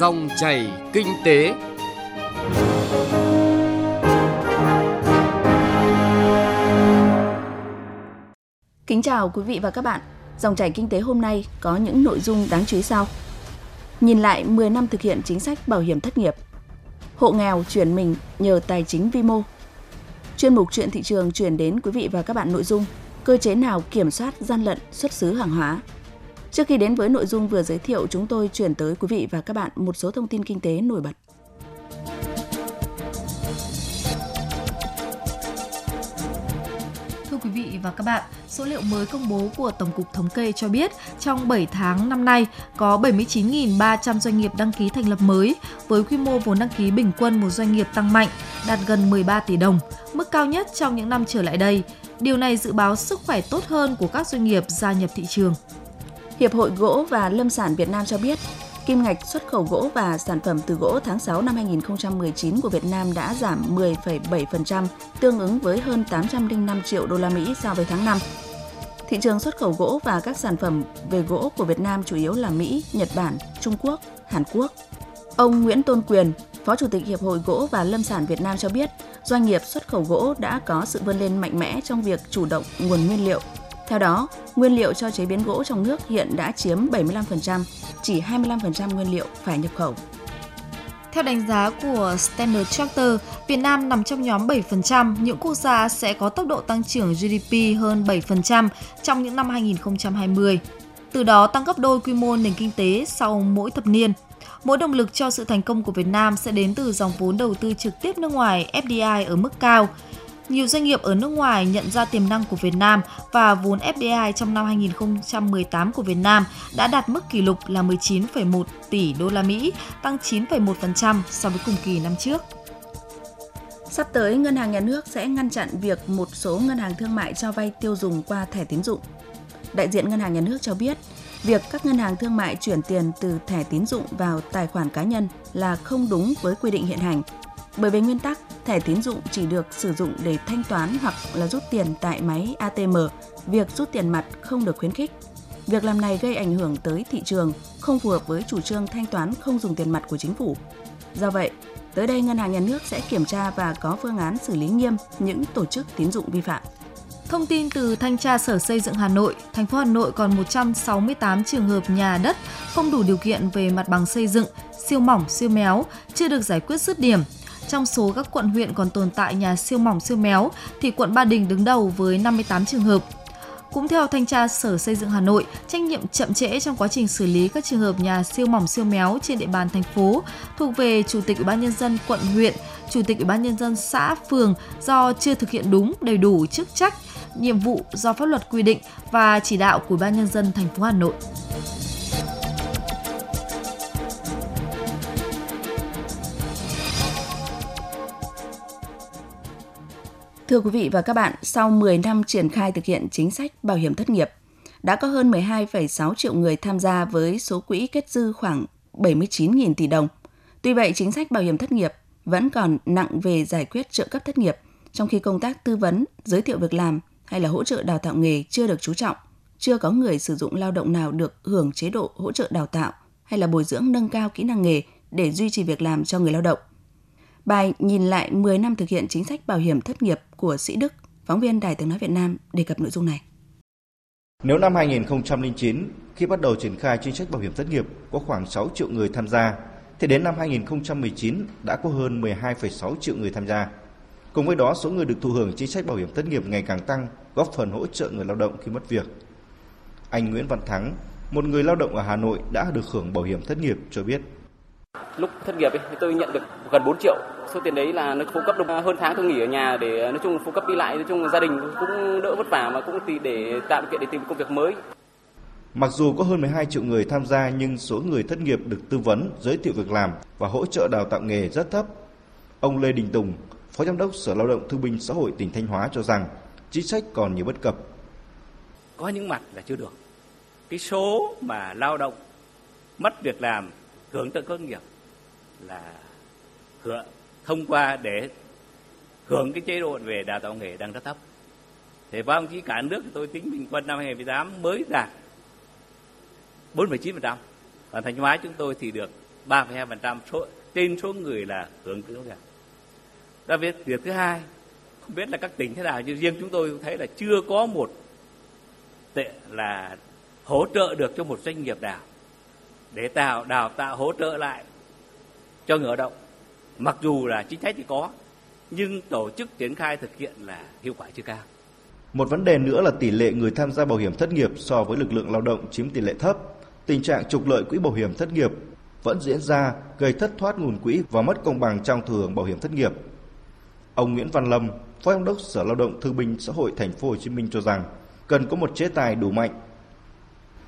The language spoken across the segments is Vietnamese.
Dòng chảy kinh tế. Kính chào quý vị và các bạn. Dòng chảy kinh tế hôm nay có những nội dung đáng chú ý sau. Nhìn lại 10 năm thực hiện chính sách bảo hiểm thất nghiệp. Hộ nghèo chuyển mình nhờ tài chính vi mô. Chuyên mục chuyện thị trường chuyển đến quý vị và các bạn nội dung cơ chế nào kiểm soát gian lận xuất xứ hàng hóa. Trước khi đến với nội dung vừa giới thiệu, chúng tôi chuyển tới quý vị và các bạn một số thông tin kinh tế nổi bật. Thưa quý vị và các bạn, số liệu mới công bố của Tổng cục Thống kê cho biết trong 7 tháng năm nay có 79.300 doanh nghiệp đăng ký thành lập mới với quy mô vốn đăng ký bình quân một doanh nghiệp tăng mạnh, đạt gần 13 tỷ đồng, mức cao nhất trong những năm trở lại đây. Điều này dự báo sức khỏe tốt hơn của các doanh nghiệp gia nhập thị trường. Hiệp hội Gỗ và Lâm sản Việt Nam cho biết, kim ngạch xuất khẩu gỗ và sản phẩm từ gỗ tháng 6 năm 2019 của Việt Nam đã giảm 10,7%, tương ứng với hơn 805 triệu đô la Mỹ so với tháng 5. Thị trường xuất khẩu gỗ và các sản phẩm về gỗ của Việt Nam chủ yếu là Mỹ, Nhật Bản, Trung Quốc, Hàn Quốc. Ông Nguyễn Tôn Quyền, Phó Chủ tịch Hiệp hội Gỗ và Lâm sản Việt Nam cho biết, doanh nghiệp xuất khẩu gỗ đã có sự vươn lên mạnh mẽ trong việc chủ động nguồn nguyên liệu. Theo đó, nguyên liệu cho chế biến gỗ trong nước hiện đã chiếm 75%, chỉ 25% nguyên liệu phải nhập khẩu. Theo đánh giá của Standard Charter, Việt Nam nằm trong nhóm 7% những quốc gia sẽ có tốc độ tăng trưởng GDP hơn 7% trong những năm 2020. Từ đó tăng gấp đôi quy mô nền kinh tế sau mỗi thập niên. Mỗi động lực cho sự thành công của Việt Nam sẽ đến từ dòng vốn đầu tư trực tiếp nước ngoài FDI ở mức cao. Nhiều doanh nghiệp ở nước ngoài nhận ra tiềm năng của Việt Nam và vốn FDI trong năm 2018 của Việt Nam đã đạt mức kỷ lục là 19,1 tỷ đô la Mỹ, tăng 9,1% so với cùng kỳ năm trước. Sắp tới, Ngân hàng Nhà nước sẽ ngăn chặn việc một số ngân hàng thương mại cho vay tiêu dùng qua thẻ tín dụng. Đại diện Ngân hàng Nhà nước cho biết, việc các ngân hàng thương mại chuyển tiền từ thẻ tín dụng vào tài khoản cá nhân là không đúng với quy định hiện hành. Bởi về nguyên tắc, thẻ tín dụng chỉ được sử dụng để thanh toán hoặc là rút tiền tại máy ATM, việc rút tiền mặt không được khuyến khích. Việc làm này gây ảnh hưởng tới thị trường, không phù hợp với chủ trương thanh toán không dùng tiền mặt của chính phủ. Do vậy, tới đây Ngân hàng Nhà nước sẽ kiểm tra và có phương án xử lý nghiêm những tổ chức tín dụng vi phạm. Thông tin từ Thanh tra Sở Xây dựng Hà Nội, thành phố Hà Nội còn 168 trường hợp nhà đất không đủ điều kiện về mặt bằng xây dựng, siêu mỏng, siêu méo, chưa được giải quyết dứt điểm. Trong số các quận huyện còn tồn tại nhà siêu mỏng siêu méo thì quận Ba Đình đứng đầu với 58 trường hợp. Cũng theo thanh tra Sở Xây dựng Hà Nội, trách nhiệm chậm trễ trong quá trình xử lý các trường hợp nhà siêu mỏng siêu méo trên địa bàn thành phố thuộc về Chủ tịch Ủy ban nhân dân quận huyện, Chủ tịch Ủy ban nhân dân xã phường do chưa thực hiện đúng đầy đủ chức trách, nhiệm vụ do pháp luật quy định và chỉ đạo của Ủy ban nhân dân thành phố Hà Nội. Thưa quý vị và các bạn, sau 10 năm triển khai thực hiện chính sách bảo hiểm thất nghiệp, đã có hơn 12,6 triệu người tham gia với số quỹ kết dư khoảng 79.000 tỷ đồng. Tuy vậy, chính sách bảo hiểm thất nghiệp vẫn còn nặng về giải quyết trợ cấp thất nghiệp, trong khi công tác tư vấn, giới thiệu việc làm hay là hỗ trợ đào tạo nghề chưa được chú trọng, chưa có người sử dụng lao động nào được hưởng chế độ hỗ trợ đào tạo hay là bồi dưỡng nâng cao kỹ năng nghề để duy trì việc làm cho người lao động. Bài nhìn lại 10 năm thực hiện chính sách bảo hiểm thất nghiệp của Sĩ Đức, phóng viên Đài Tiếng Nói Việt Nam đề cập nội dung này. Nếu năm 2009, khi bắt đầu triển khai chính sách bảo hiểm thất nghiệp có khoảng 6 triệu người tham gia, thì đến năm 2019 đã có hơn 12,6 triệu người tham gia. Cùng với đó, số người được thụ hưởng chính sách bảo hiểm thất nghiệp ngày càng tăng, góp phần hỗ trợ người lao động khi mất việc. Anh Nguyễn Văn Thắng, một người lao động ở Hà Nội đã được hưởng bảo hiểm thất nghiệp cho biết. Lúc thất nghiệp ấy, thì tôi nhận được gần 4 triệu. Số tiền đấy là nó phụ cấp được hơn tháng tôi nghỉ ở nhà để nói chung phụ cấp đi lại, nói chung gia đình cũng đỡ vất vả mà cũng để tạo điều kiện để tìm công việc mới. Mặc dù có hơn 12 triệu người tham gia nhưng số người thất nghiệp được tư vấn, giới thiệu việc làm và hỗ trợ đào tạo nghề rất thấp. Ông Lê Đình Tùng, Phó Giám đốc Sở Lao động Thương binh Xã hội tỉnh Thanh Hóa cho rằng chính sách còn nhiều bất cập. Có những mặt là chưa được. Cái số mà lao động mất việc làm hưởng trợ cấp nghiệp là hưởng thông qua để hưởng cái chế độ về đào tạo nghề đang rất thấp. Thì báo chí cả nước tôi tính bình quân năm 2018 mới đạt 4,9%. Còn Thanh Hóa chúng tôi thì được 3,2% số trên số người là hưởng trợ cấp nghèo. Ta biết việc thứ hai, không biết là các tỉnh thế nào nhưng riêng chúng tôi thấy là chưa có một tệ là hỗ trợ được cho một doanh nghiệp nào để tạo đào tạo hỗ trợ lại cho người lao động. Mặc dù là chính sách thì có, nhưng tổ chức triển khai thực hiện là hiệu quả chưa cao. Một vấn đề nữa là tỷ lệ người tham gia bảo hiểm thất nghiệp so với lực lượng lao động chiếm tỷ lệ thấp. Tình trạng trục lợi quỹ bảo hiểm thất nghiệp vẫn diễn ra gây thất thoát nguồn quỹ và mất công bằng trong thừa hưởng bảo hiểm thất nghiệp. Ông Nguyễn Văn Lâm, Phó Giám đốc Sở Lao động Thương binh Xã hội Thành phố Hồ Chí Minh cho rằng cần có một chế tài đủ mạnh.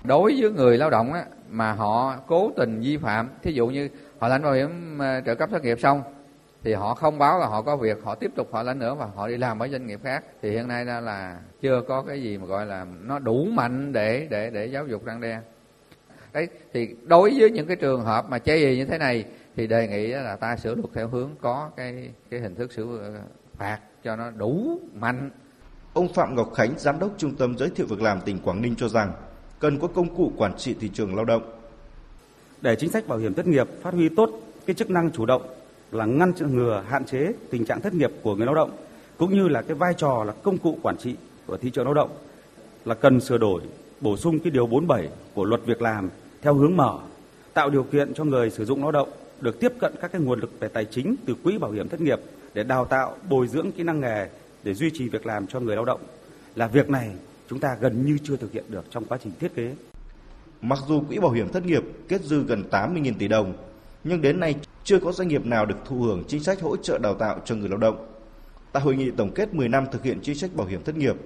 Đối với người lao động á, mà họ cố tình vi phạm, thí dụ như họ lãnh bảo hiểm ờ, trợ cấp thất nghiệp xong thì họ không báo là họ có việc họ tiếp tục họ lãnh nữa và họ đi làm ở doanh nghiệp khác. Thì hiện nay ra là chưa có cái gì mà gọi là nó đủ mạnh để để để giáo dục răng đe. Đấy thì đối với những cái trường hợp mà chê gì như thế này thì đề nghị là ta sửa luật theo hướng có cái cái hình thức xử ờ, phạt cho nó đủ mạnh. Ông Phạm Ngọc Khánh, Giám đốc Trung tâm Giới thiệu Việc làm tỉnh Quảng Ninh cho rằng cần có công cụ quản trị thị trường lao động. Để chính sách bảo hiểm thất nghiệp phát huy tốt cái chức năng chủ động là ngăn ngừa, hạn chế tình trạng thất nghiệp của người lao động, cũng như là cái vai trò là công cụ quản trị của thị trường lao động, là cần sửa đổi, bổ sung cái điều 47 của luật việc làm theo hướng mở, tạo điều kiện cho người sử dụng lao động được tiếp cận các cái nguồn lực về tài chính từ quỹ bảo hiểm thất nghiệp để đào tạo, bồi dưỡng kỹ năng nghề để duy trì việc làm cho người lao động là việc này chúng ta gần như chưa thực hiện được trong quá trình thiết kế. Mặc dù quỹ bảo hiểm thất nghiệp kết dư gần 80.000 tỷ đồng, nhưng đến nay chưa có doanh nghiệp nào được thụ hưởng chính sách hỗ trợ đào tạo cho người lao động. Tại hội nghị tổng kết 10 năm thực hiện chính sách bảo hiểm thất nghiệp,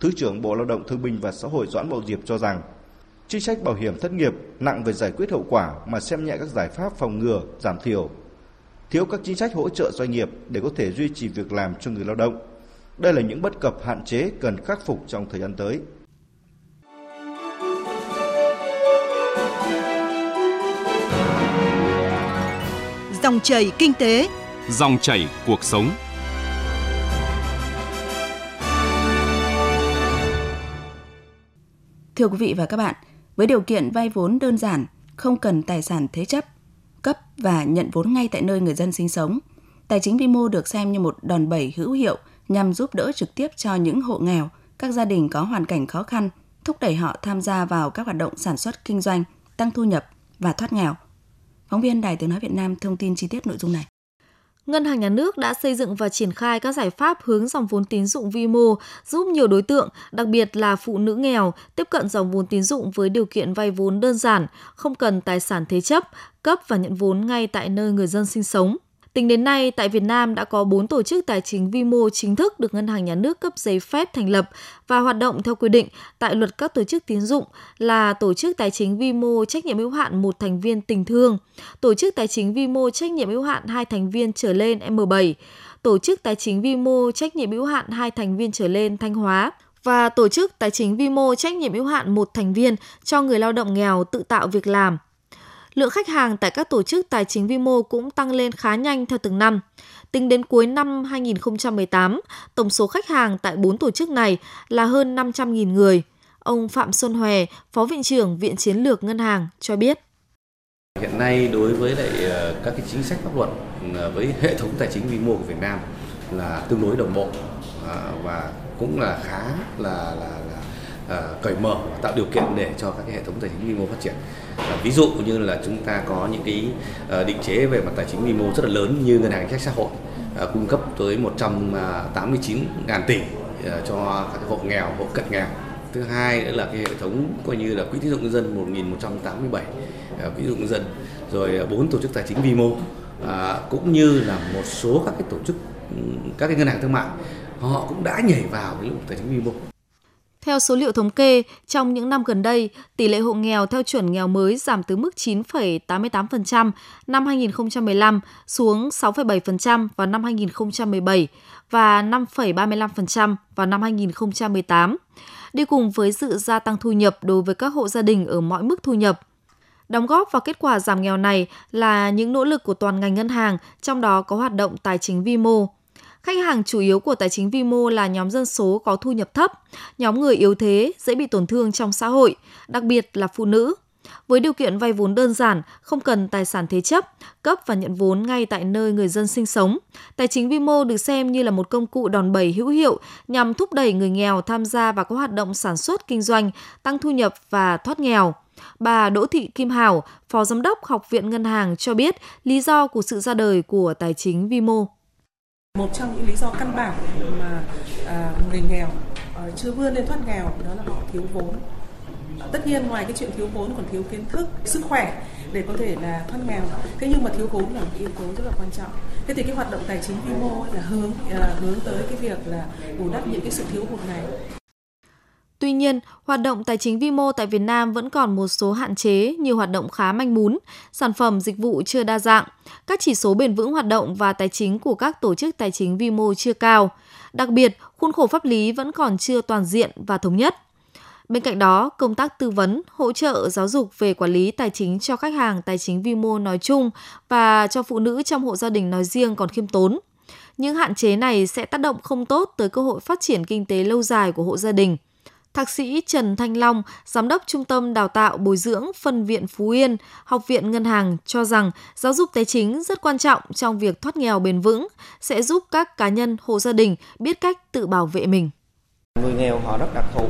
Thứ trưởng Bộ Lao động Thương binh và Xã hội Doãn Bảo Diệp cho rằng chính sách bảo hiểm thất nghiệp nặng về giải quyết hậu quả mà xem nhẹ các giải pháp phòng ngừa, giảm thiểu. Thiếu các chính sách hỗ trợ doanh nghiệp để có thể duy trì việc làm cho người lao động. Đây là những bất cập hạn chế cần khắc phục trong thời gian tới. Dòng chảy kinh tế, Dòng chảy cuộc sống. Thưa quý vị và các bạn, với điều kiện vay vốn đơn giản, không cần tài sản thế chấp, cấp và nhận vốn ngay tại nơi người dân sinh sống, tài chính vi mô được xem như một đòn bẩy hữu hiệu nhằm giúp đỡ trực tiếp cho những hộ nghèo, các gia đình có hoàn cảnh khó khăn, thúc đẩy họ tham gia vào các hoạt động sản xuất kinh doanh, tăng thu nhập và thoát nghèo. Phóng viên Đài Tiếng Nói Việt Nam thông tin chi tiết nội dung này. Ngân hàng Nhà nước đã xây dựng và triển khai các giải pháp hướng dòng vốn tín dụng vi mô, giúp nhiều đối tượng, đặc biệt là phụ nữ nghèo, tiếp cận dòng vốn tín dụng với điều kiện vay vốn đơn giản, không cần tài sản thế chấp, cấp và nhận vốn ngay tại nơi người dân sinh sống. Tính đến nay, tại Việt Nam đã có 4 tổ chức tài chính vi mô chính thức được Ngân hàng Nhà nước cấp giấy phép thành lập và hoạt động theo quy định tại luật các tổ chức tín dụng là Tổ chức Tài chính vi mô trách nhiệm hữu hạn một thành viên tình thương, Tổ chức Tài chính vi mô trách nhiệm hữu hạn hai thành viên trở lên M7, Tổ chức Tài chính vi mô trách nhiệm hữu hạn hai thành viên trở lên Thanh Hóa, và tổ chức tài chính vi mô trách nhiệm hữu hạn một thành viên cho người lao động nghèo tự tạo việc làm lượng khách hàng tại các tổ chức tài chính vi mô cũng tăng lên khá nhanh theo từng năm. Tính đến cuối năm 2018, tổng số khách hàng tại 4 tổ chức này là hơn 500.000 người. Ông Phạm Xuân Hòe, Phó Viện trưởng Viện Chiến lược Ngân hàng cho biết. Hiện nay đối với lại ờ, các cái chính sách pháp luật ờ, với hệ thống tài chính vi mô của Việt Nam là tương đối đồng bộ ờ, và cũng là khá là là, là cởi mở và tạo điều kiện để cho các cái hệ thống tài chính vi mô phát triển. Ờ, ví dụ như là chúng ta có những cái ờ, định chế về mặt tài chính vi mô rất là lớn như ngân hàng chính sách xã hội ờ, cung cấp tới 189 à, ngàn tỷ cho các hộ nghèo, hộ cận nghèo. Thứ hai nữa là cái hệ thống coi như là quỹ tín dụng nhân dân 1187 quỹ tín dụng nhân dân. Rồi bốn tổ chức tài chính vi mô cũng như là một số các cái tổ chức ừ, các cái ngân hàng thương mại họ cũng đã nhảy vào cái lĩnh vực tài chính vi mô theo số liệu thống kê, trong những năm gần đây, tỷ lệ hộ nghèo theo chuẩn nghèo mới giảm từ mức 9,88% năm 2015 xuống 6,7% vào năm 2017 và 5,35% vào năm 2018. Đi cùng với sự gia tăng thu nhập đối với các hộ gia đình ở mọi mức thu nhập. Đóng góp vào kết quả giảm nghèo này là những nỗ lực của toàn ngành ngân hàng, trong đó có hoạt động tài chính vi mô. Khách hàng chủ yếu của tài chính vi mô là nhóm dân số có thu nhập thấp, nhóm người yếu thế, dễ bị tổn thương trong xã hội, đặc biệt là phụ nữ. với điều kiện vay vốn đơn giản, không cần tài sản thế chấp, cấp và nhận vốn ngay tại nơi người dân sinh sống. Tài chính vi mô được xem như là một công cụ đòn bẩy hữu hiệu nhằm thúc đẩy người nghèo tham gia vào các hoạt động sản xuất kinh doanh, tăng thu nhập và thoát nghèo. Bà Đỗ Thị Kim Hảo, Phó Giám đốc Học viện Ngân hàng cho biết lý do của sự ra đời của tài chính vi mô. Một trong những lý do căn bản mà à, người nghèo à, chưa vươn lên thoát nghèo đó là họ thiếu vốn. Tất nhiên ngoài cái chuyện thiếu vốn còn thiếu kiến thức sức khỏe để có thể là thoát nghèo. Thế nhưng mà thiếu vốn là một yếu tố rất là quan trọng. Thế thì cái hoạt động tài chính vi mô là hướng là hướng tới cái việc là bù đắp những cái sự thiếu hụt này. Tuy nhiên, hoạt động tài chính vi mô tại Việt Nam vẫn còn một số hạn chế như hoạt động khá manh mún, sản phẩm dịch vụ chưa đa dạng, các chỉ số bền vững hoạt động và tài chính của các tổ chức tài chính vi mô chưa cao. Đặc biệt, khuôn khổ pháp lý vẫn còn chưa toàn diện và thống nhất. Bên cạnh đó, công tác tư vấn, hỗ trợ giáo dục về quản lý tài chính cho khách hàng tài chính vi mô nói chung và cho phụ nữ trong hộ gia đình nói riêng còn khiêm tốn. Những hạn chế này sẽ tác động không tốt tới cơ hội phát triển kinh tế lâu dài của hộ gia đình. Thạc sĩ Trần Thanh Long, Giám đốc Trung tâm Đào tạo Bồi dưỡng Phân viện Phú Yên, Học viện Ngân hàng cho rằng giáo dục tài chính rất quan trọng trong việc thoát nghèo bền vững, sẽ giúp các cá nhân, hộ gia đình biết cách tự bảo vệ mình. Người nghèo họ rất đặc thù,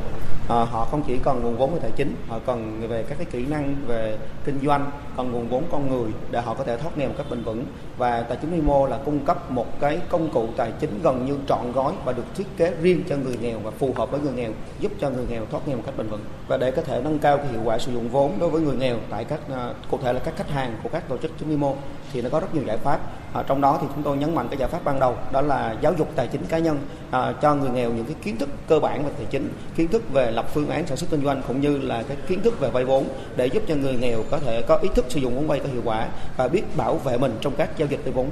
à, họ không chỉ còn nguồn vốn về tài chính họ cần về các cái kỹ năng về kinh doanh còn nguồn vốn con người để họ có thể thoát nghèo một cách bền vững. Và tài chính vi mô là cung cấp một cái công cụ tài chính gần như trọn gói và được thiết kế riêng cho người nghèo và phù hợp với người nghèo giúp cho người nghèo thoát nghèo một cách bền vững. Và để có thể nâng cao cái hiệu quả sử dụng vốn đối với người nghèo tại các ờ, cụ thể là các khách hàng của các tổ chức chứng vi mô thì nó có rất nhiều giải pháp. À, trong đó thì chúng tôi nhấn mạnh cái giải pháp ban đầu đó là giáo dục tài chính cá nhân à, cho người nghèo những cái kiến thức cơ bản về tài chính kiến thức về lập phương án sản xuất kinh doanh cũng như là cái kiến thức về vay vốn để giúp cho người nghèo có thể có ý thức sử dụng vốn vay có hiệu quả và biết bảo vệ mình trong các giao dịch vay vốn.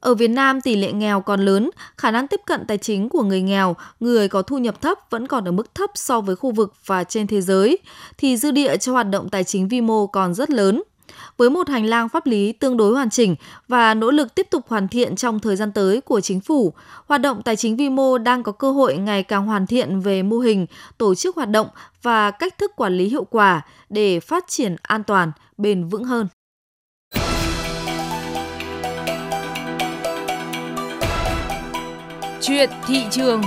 Ở Việt Nam, tỷ lệ nghèo còn lớn, khả năng tiếp cận tài chính của người nghèo, người có thu nhập thấp vẫn còn ở mức thấp so với khu vực và trên thế giới, thì dư địa cho hoạt động tài chính vi mô còn rất lớn với một hành lang pháp lý tương đối hoàn chỉnh và nỗ lực tiếp tục hoàn thiện trong thời gian tới của chính phủ, hoạt động tài chính vi mô đang có cơ hội ngày càng hoàn thiện về mô hình, tổ chức hoạt động và cách thức quản lý hiệu quả để phát triển an toàn, bền vững hơn. Chuyện thị trường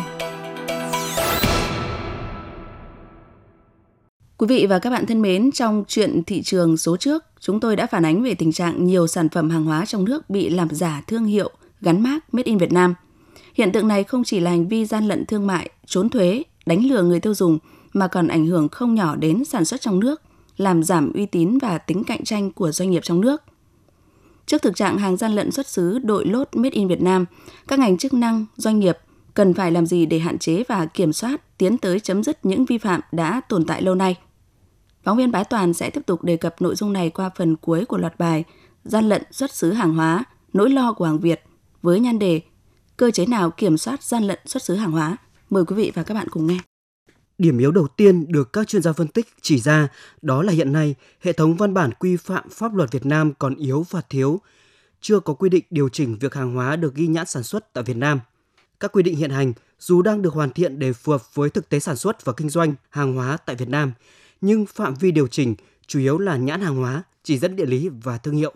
Quý vị và các bạn thân mến, trong chuyện thị trường số trước, chúng tôi đã phản ánh về tình trạng nhiều sản phẩm hàng hóa trong nước bị làm giả thương hiệu, gắn mác Made in Việt Nam. Hiện tượng này không chỉ là hành vi gian lận thương mại, trốn thuế, đánh lừa người tiêu dùng, mà còn ảnh hưởng không nhỏ đến sản xuất trong nước, làm giảm uy tín và tính cạnh tranh của doanh nghiệp trong nước. Trước thực trạng hàng gian lận xuất xứ đội lốt Made in Việt Nam, các ngành chức năng, doanh nghiệp cần phải làm gì để hạn chế và kiểm soát tiến tới chấm dứt những vi phạm đã tồn tại lâu nay. Phóng viên Bái Toàn sẽ tiếp tục đề cập nội dung này qua phần cuối của loạt bài Gian lận xuất xứ hàng hóa, nỗi lo của hàng Việt với nhan đề Cơ chế nào kiểm soát gian lận xuất xứ hàng hóa. Mời quý vị và các bạn cùng nghe. Điểm yếu đầu tiên được các chuyên gia phân tích chỉ ra đó là hiện nay hệ thống văn bản quy phạm pháp luật Việt Nam còn yếu và thiếu, chưa có quy định điều chỉnh việc hàng hóa được ghi nhãn sản xuất tại Việt Nam. Các quy định hiện hành dù đang được hoàn thiện để phù hợp với thực tế sản xuất và kinh doanh hàng hóa tại Việt Nam, nhưng phạm vi điều chỉnh chủ yếu là nhãn hàng hóa, chỉ dẫn địa lý và thương hiệu.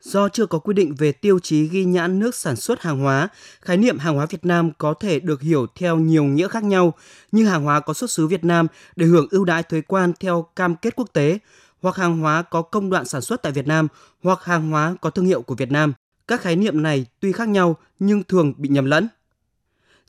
Do chưa có quy định về tiêu chí ghi nhãn nước sản xuất hàng hóa, khái niệm hàng hóa Việt Nam có thể được hiểu theo nhiều nghĩa khác nhau, như hàng hóa có xuất xứ Việt Nam để hưởng ưu đãi thuế quan theo cam kết quốc tế, hoặc hàng hóa có công đoạn sản xuất tại Việt Nam, hoặc hàng hóa có thương hiệu của Việt Nam. Các khái niệm này tuy khác nhau nhưng thường bị nhầm lẫn.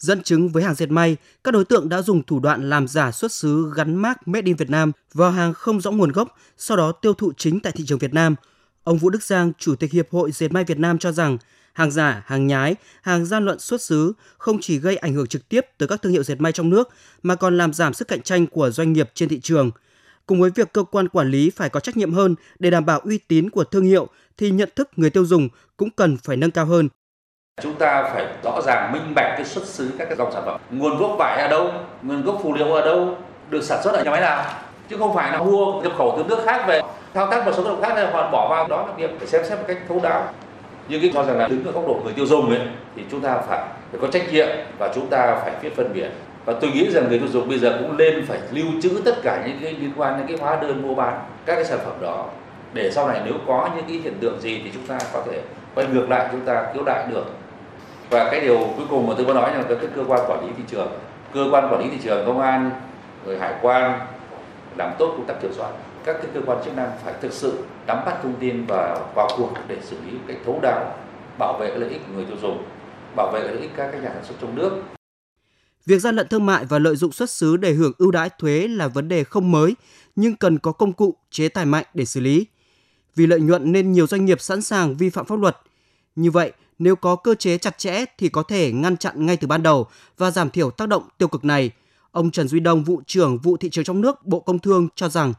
Dẫn chứng với hàng dệt may, các đối tượng đã dùng thủ đoạn làm giả xuất xứ gắn mác Made in Việt Nam vào hàng không rõ nguồn gốc, sau đó tiêu thụ chính tại thị trường Việt Nam. Ông Vũ Đức Giang, Chủ tịch Hiệp hội Dệt may Việt Nam cho rằng, hàng giả, hàng nhái, hàng gian lận xuất xứ không chỉ gây ảnh hưởng trực tiếp tới các thương hiệu dệt may trong nước mà còn làm giảm sức cạnh tranh của doanh nghiệp trên thị trường. Cùng với việc cơ quan quản lý phải có trách nhiệm hơn để đảm bảo uy tín của thương hiệu thì nhận thức người tiêu dùng cũng cần phải nâng cao hơn. Chúng ta phải rõ ràng minh bạch cái xuất xứ các cái dòng sản phẩm. Nguồn gốc vải ở đâu, nguồn gốc phù liệu ở đâu, được sản xuất ở nhà máy nào. Chứ không phải là mua nhập khẩu từ nước khác về thao tác một số động khác này họ bỏ vào đó là việc phải xem xét một cách thấu đáo. Nhưng cái cho rằng là đứng ở góc độ người tiêu dùng ấy thì chúng ta phải phải có trách nhiệm và chúng ta phải biết phân biệt. Và tôi nghĩ rằng người tiêu dùng bây giờ cũng lên phải lưu trữ tất cả những cái liên quan đến cái hóa đơn mua bán các cái sản phẩm đó. Để sau này nếu có những cái hiện tượng gì thì chúng ta có thể quay ngược lại chúng ta cứu đại được và cái điều cuối cùng mà tôi có nói là các cái cơ quan quản lý thị trường cơ quan quản lý thị trường công an rồi hải quan làm tốt công tác kiểm soát các cái cơ quan chức năng phải thực sự nắm bắt thông tin và vào cuộc để xử lý cái cách thấu đáo bảo vệ lợi ích của người tiêu dùng bảo vệ lợi ích các cái nhà sản xuất trong nước Việc gian lận thương mại và lợi dụng xuất xứ để hưởng ưu đãi thuế là vấn đề không mới, nhưng cần có công cụ, chế tài mạnh để xử lý. Vì lợi nhuận nên nhiều doanh nghiệp sẵn sàng vi phạm pháp luật. Như vậy, nếu có cơ chế chặt chẽ thì có thể ngăn chặn ngay từ ban đầu và giảm thiểu tác động tiêu cực này. Ông Trần Duy Đông, vụ trưởng vụ thị trường trong nước Bộ Công Thương cho rằng,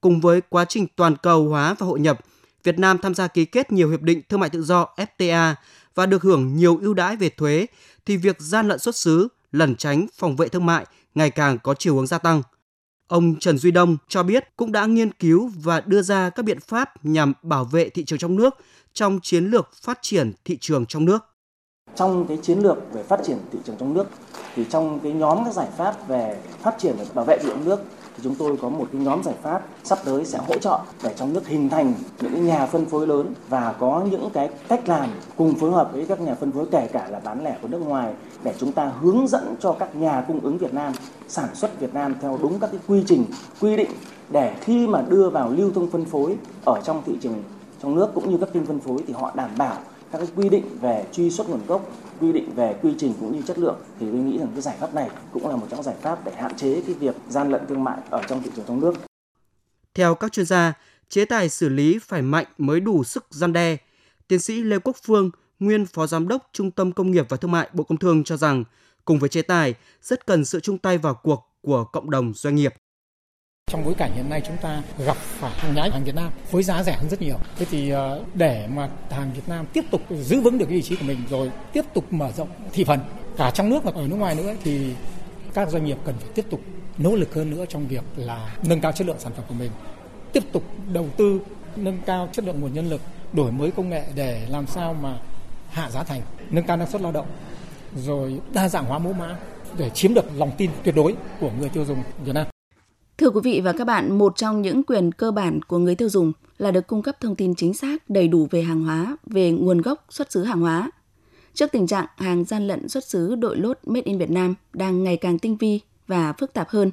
cùng với quá trình toàn cầu hóa và hội nhập, Việt Nam tham gia ký kết nhiều hiệp định thương mại tự do FTA và được hưởng nhiều ưu đãi về thuế, thì việc gian lận xuất xứ, lẩn tránh phòng vệ thương mại ngày càng có chiều hướng gia tăng. Ông Trần Duy Đông cho biết cũng đã nghiên cứu và đưa ra các biện pháp nhằm bảo vệ thị trường trong nước trong chiến lược phát triển thị trường trong nước. Trong cái chiến lược về phát triển thị trường trong nước thì trong cái nhóm các giải pháp về phát triển và bảo vệ thị trường nước thì chúng tôi có một cái nhóm giải pháp sắp tới sẽ hỗ trợ để trong nước hình thành những nhà phân phối lớn và có những cái cách làm cùng phối hợp với các nhà phân phối kể cả là bán lẻ của nước ngoài để chúng ta hướng dẫn cho các nhà cung ứng Việt Nam, sản xuất Việt Nam theo đúng các cái quy trình, quy định để khi mà đưa vào lưu thông phân phối ở trong thị trường trong nước cũng như các kênh phân phối thì họ đảm bảo các cái quy định về truy xuất nguồn gốc quy định về quy trình cũng như chất lượng thì tôi nghĩ rằng cái giải pháp này cũng là một trong giải pháp để hạn chế cái việc gian lận thương mại ở trong thị trường trong nước. Theo các chuyên gia, chế tài xử lý phải mạnh mới đủ sức gian đe. Tiến sĩ Lê Quốc Phương, nguyên Phó Giám đốc Trung tâm Công nghiệp và Thương mại Bộ Công Thương cho rằng, cùng với chế tài, rất cần sự chung tay vào cuộc của cộng đồng doanh nghiệp. Trong bối cảnh hiện nay chúng ta gặp phải hàng nhái hàng Việt Nam với giá rẻ hơn rất nhiều. Thế thì ờ, để mà hàng Việt Nam tiếp tục giữ vững được cái vị trí của mình rồi tiếp tục mở rộng thị phần cả trong nước và ở nước ngoài nữa thì các doanh nghiệp cần phải tiếp tục nỗ lực hơn nữa trong việc là nâng cao chất lượng sản phẩm của mình, tiếp tục đầu tư nâng cao chất lượng nguồn nhân lực, đổi mới công nghệ để làm sao mà hạ giá thành, nâng cao năng suất lao động, rồi đa dạng hóa mẫu mã để chiếm được lòng tin tuyệt đối của người tiêu dùng Việt Nam. Thưa quý vị và các bạn, một trong những quyền cơ bản của người tiêu dùng là được cung cấp thông tin chính xác, đầy đủ về hàng hóa, về nguồn gốc, xuất xứ hàng hóa. Trước tình trạng hàng gian lận xuất xứ đội lốt Made in Việt Nam đang ngày càng tinh vi và phức tạp hơn,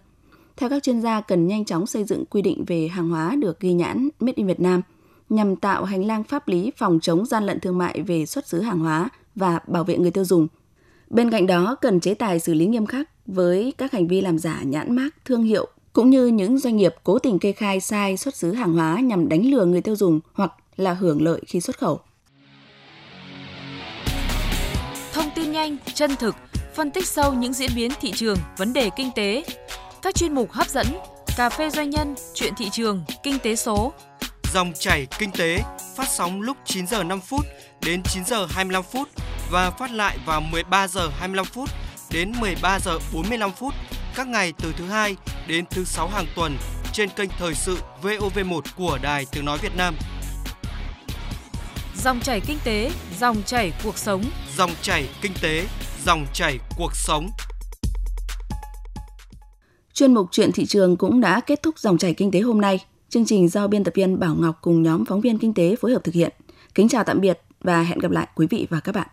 theo các chuyên gia cần nhanh chóng xây dựng quy định về hàng hóa được ghi nhãn Made in Việt Nam nhằm tạo hành lang pháp lý phòng chống gian lận thương mại về xuất xứ hàng hóa và bảo vệ người tiêu dùng. Bên cạnh đó, cần chế tài xử lý nghiêm khắc với các hành vi làm giả nhãn mác, thương hiệu cũng như những doanh nghiệp cố tình kê khai sai xuất xứ hàng hóa nhằm đánh lừa người tiêu dùng hoặc là hưởng lợi khi xuất khẩu. Thông tin nhanh, chân thực, phân tích sâu những diễn biến thị trường, vấn đề kinh tế. Các chuyên mục hấp dẫn, cà phê doanh nhân, chuyện thị trường, kinh tế số. Dòng chảy kinh tế phát sóng lúc 9 giờ 5 phút đến 9 giờ 25 phút và phát lại vào 13 giờ 25 phút đến 13 giờ 45 phút các ngày từ thứ hai đến thứ sáu hàng tuần trên kênh thời sự VOV1 của Đài Tiếng nói Việt Nam. Dòng chảy kinh tế, dòng chảy cuộc sống. Dòng chảy kinh tế, dòng chảy cuộc sống. Chuyên mục chuyện thị trường cũng đã kết thúc dòng chảy kinh tế hôm nay. Chương trình do biên tập viên Bảo Ngọc cùng nhóm phóng viên kinh tế phối hợp thực hiện. Kính chào tạm biệt và hẹn gặp lại quý vị và các bạn.